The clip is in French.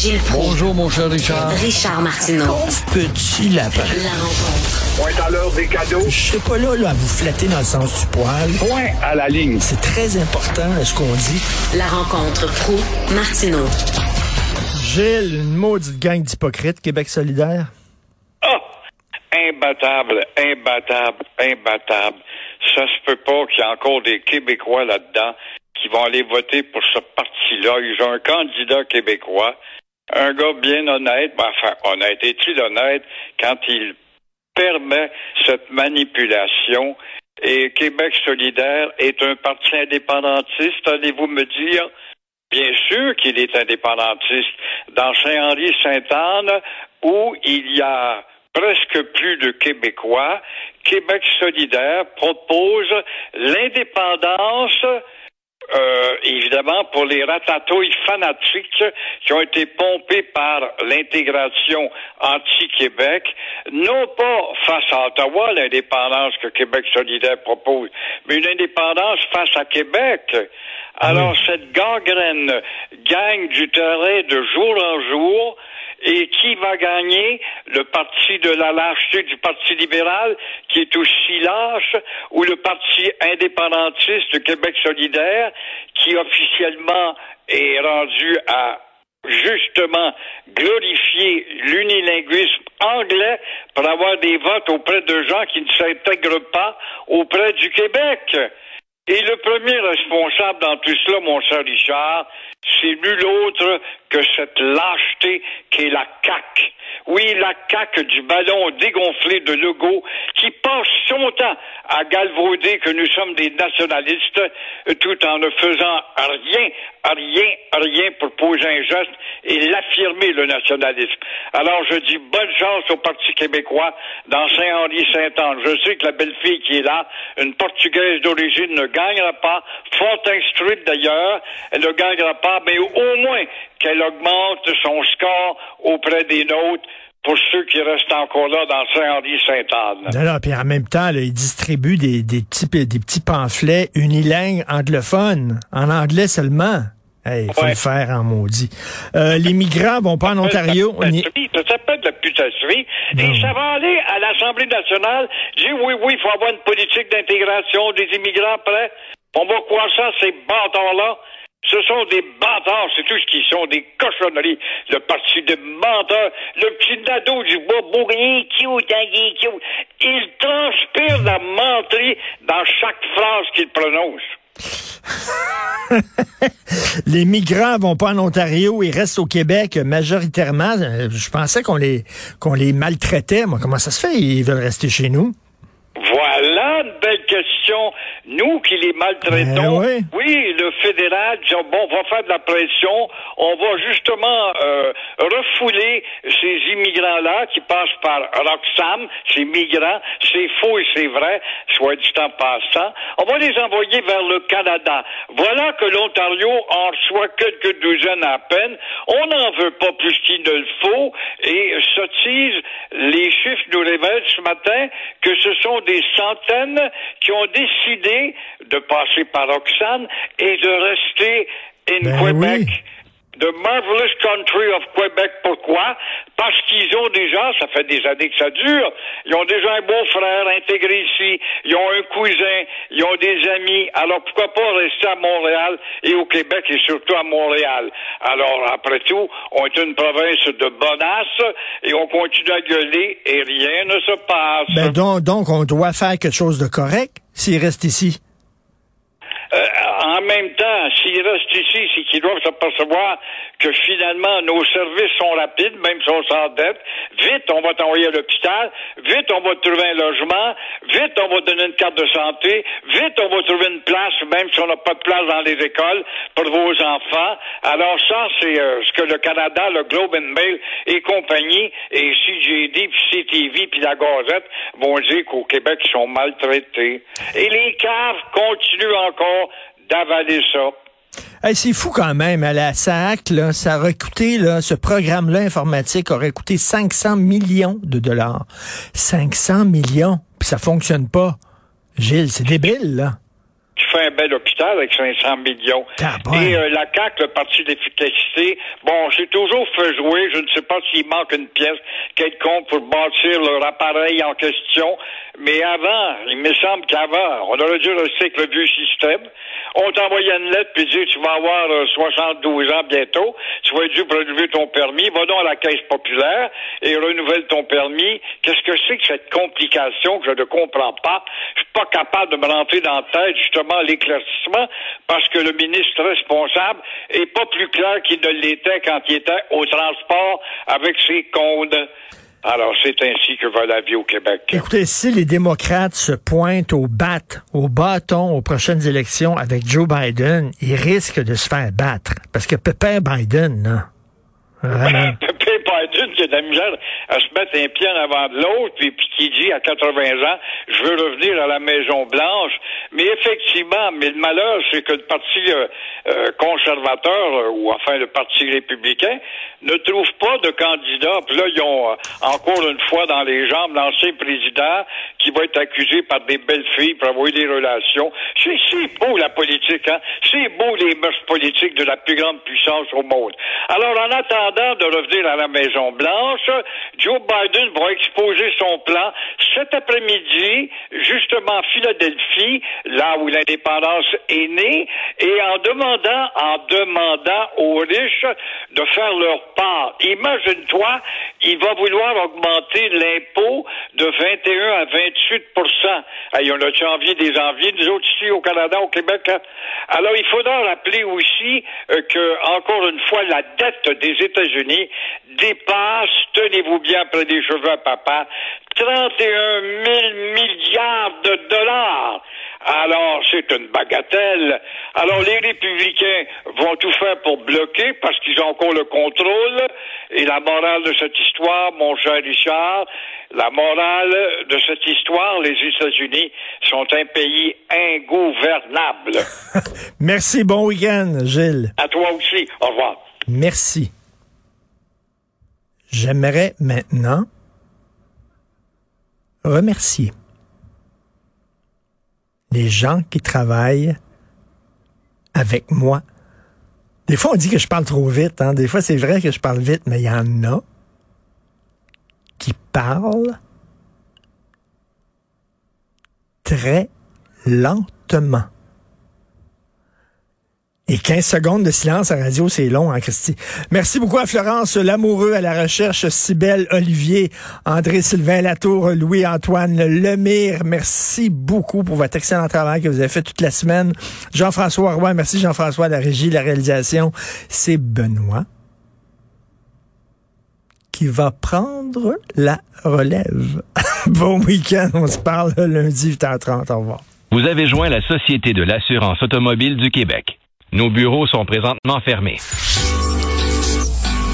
Gilles Proulx. Bonjour, mon cher Richard. Richard Martineau. Petit lapin. La rencontre. Point à l'heure des cadeaux. Je suis pas là, là à vous flatter dans le sens du poil. Point à la ligne. C'est très important ce qu'on dit. La rencontre pro martineau Gilles, une maudite gang d'hypocrites, Québec solidaire. Ah! Imbattable, imbattable, imbattable. Ça se peut pas qu'il y ait encore des Québécois là-dedans qui vont aller voter pour ce parti-là. Ils ont un candidat québécois, un gars bien honnête, ben, enfin, honnête, est-il honnête quand il permet cette manipulation? Et Québec solidaire est un parti indépendantiste, allez-vous me dire? Bien sûr qu'il est indépendantiste. Dans Saint-Henri-Sainte-Anne, où il y a presque plus de Québécois, Québec solidaire propose l'indépendance euh, évidemment, pour les ratatouilles fanatiques qui ont été pompés par l'intégration anti-Québec, non pas face à Ottawa, l'indépendance que Québec solidaire propose, mais une indépendance face à Québec. Alors, cette gangrène gagne du terrain de jour en jour, et qui va gagner? Le parti de la lâcheté du Parti libéral, qui est aussi lâche, ou le Parti indépendantiste de Québec solidaire, qui officiellement est rendu à justement glorifier l'unilinguisme anglais pour avoir des votes auprès de gens qui ne s'intègrent pas auprès du Québec? Et le premier responsable dans tout cela, mon cher Richard, c'est nul autre que cette lâcheté qui est la CAQ. Oui, la CAQ du ballon dégonflé de Legault qui passe son temps à galvauder que nous sommes des nationalistes tout en ne faisant rien, rien, rien pour poser un geste et l'affirmer le nationalisme. Alors je dis bonne chance au Parti québécois dans Saint-Henri-Saint-Anne. Je sais que la belle fille qui est là, une Portugaise d'origine, ne gagnera pas, fort instruite d'ailleurs, elle ne gagnera pas, mais au moins qu'elle augmente son score auprès des nôtres pour ceux qui restent encore là dans Saint-Henri-Sainte-Anne. Non, puis en même temps, là, ils distribuent des, des, petits, des petits pamphlets unilingues anglophones, en anglais seulement. Il faut Ouais. le faire en maudit. Euh, les migrants vont pas en Ontario. Ça s'appelle de la putasserie. Et ça va aller à l'Assemblée nationale. Dire oui, oui, il faut avoir une politique d'intégration des immigrants prêts. On va croire ça, ces bâtards-là. Ce sont des bâtards, c'est tout ce qu'ils sont, des cochonneries. Le parti de menteurs, le petit nado du bois bourrier, cute, hein, il est cute. Il transpire la menterie dans chaque phrase qu'il prononce. les migrants vont pas en Ontario, ils restent au Québec majoritairement. Euh, Je pensais qu'on les qu'on les maltraitait. Moi, comment ça se fait? Ils veulent rester chez nous. Voilà une belle question. Nous qui les maltraitons, Ben oui. oui, le fédéral dit bon, on va faire de la pression, on va justement euh, refouler ces immigrants-là qui passent par Roxham, ces migrants, c'est faux et c'est vrai, soit dit en passant. On va les envoyer vers le Canada. Voilà que l'Ontario en reçoit quelques douzaines à peine. On n'en veut pas plus qu'il ne le faut et sottise, les chiffres nous révèlent ce matin que ce sont des centaines qui ont décidé de passer par Roxane et de rester in Ben Québec. oui. The Marvelous Country of Quebec. Pourquoi? Parce qu'ils ont déjà, ça fait des années que ça dure, ils ont déjà un beau-frère intégré ici, ils ont un cousin, ils ont des amis. Alors pourquoi pas rester à Montréal et au Québec et surtout à Montréal? Alors, après tout, on est une province de bonasse et on continue à gueuler et rien ne se passe. Ben donc, donc, on doit faire quelque chose de correct s'ils restent ici? Euh, en même temps, s'ils restent ici, qu'ils doivent s'apercevoir que finalement, nos services sont rapides, même si on s'endette. Vite, on va t'envoyer à l'hôpital. Vite, on va te trouver un logement. Vite, on va te donner une carte de santé. Vite, on va trouver une place, même si on n'a pas de place dans les écoles pour vos enfants. Alors ça, c'est euh, ce que le Canada, le Globe and Mail et compagnie, et CJD, puis CTV, puis la Gazette vont dire qu'au Québec, ils sont maltraités. Et les caves continuent encore d'avaler ça. Hey, c'est fou quand même. À la SAC, là, ça aurait coûté, là, ce programme-là informatique aurait coûté 500 millions de dollars. 500 millions. Puis ça fonctionne pas. Gilles, c'est débile, là. Tu fait un bel hôpital avec 500 millions. Et euh, la CAQ, le parti d'efficacité, bon, j'ai toujours fait jouer, je ne sais pas s'il manque une pièce quelconque pour bâtir leur appareil en question, mais avant, il me semble qu'avant, on aurait dû rester avec le vieux système. On t'envoyait une lettre puis dit tu vas avoir euh, 72 ans bientôt, tu vas être dû renouveler ton permis, va donc à la caisse populaire et renouvelle ton permis. Qu'est-ce que c'est que cette complication que je ne comprends pas? Je suis pas capable de me rentrer dans la tête justement l'éclaircissement parce que le ministre responsable est pas plus clair qu'il ne l'était quand il était au transport avec ses comptes. Alors, c'est ainsi que va la vie au Québec. Écoutez, si les démocrates se pointent au bat, au bâton aux prochaines élections avec Joe Biden, ils risquent de se faire battre. Parce que Pepper Biden, vraiment. Qui a de la misère à se mettre un pied en avant de l'autre, puis, qui dit à 80 ans, je veux revenir à la Maison Blanche. Mais effectivement, mais le malheur, c'est que le parti euh, euh, conservateur, euh, ou enfin le parti républicain, ne trouve pas de candidat. Puis là, ils ont encore une fois dans les jambes l'ancien président qui va être accusé par des belles filles pour avoir eu des relations. C'est c'est beau la politique, hein? C'est beau les mœurs politiques de la plus grande puissance au monde. Alors, en attendant de revenir à la Maison Blanche, Joe Biden va exposer son plan cet après-midi, justement à Philadelphie, là où l'indépendance est née, et en demandant, en demandant aux riches de faire leur part. Imagine-toi, il va vouloir augmenter l'impôt de 21 à 28% hey, On a-tu envie des envies, nous autres ici au Canada, au Québec? Hein? Alors, il faudra rappeler aussi euh, que, encore une fois, la dette des États-Unis tenez-vous bien près des cheveux à papa, 31 000 milliards de dollars. Alors, c'est une bagatelle. Alors, les républicains vont tout faire pour bloquer parce qu'ils ont encore le contrôle. Et la morale de cette histoire, mon cher Richard, la morale de cette histoire, les États-Unis sont un pays ingouvernable. Merci, bon week-end, Gilles. À toi aussi. Au revoir. Merci. J'aimerais maintenant remercier les gens qui travaillent avec moi. Des fois, on dit que je parle trop vite. Hein? Des fois, c'est vrai que je parle vite, mais il y en a qui parlent très lentement. Et 15 secondes de silence à radio, c'est long, hein, Christy? Merci beaucoup à Florence Lamoureux, à la recherche, Cybelle Olivier, André-Sylvain Latour, Louis-Antoine Lemire. Merci beaucoup pour votre excellent travail que vous avez fait toute la semaine. Jean-François Roy, merci Jean-François, la régie, la réalisation. C'est Benoît qui va prendre la relève. bon week-end, on se parle lundi 8h30. Au revoir. Vous avez joint la Société de l'assurance automobile du Québec. Nos bureaux sont présentement fermés.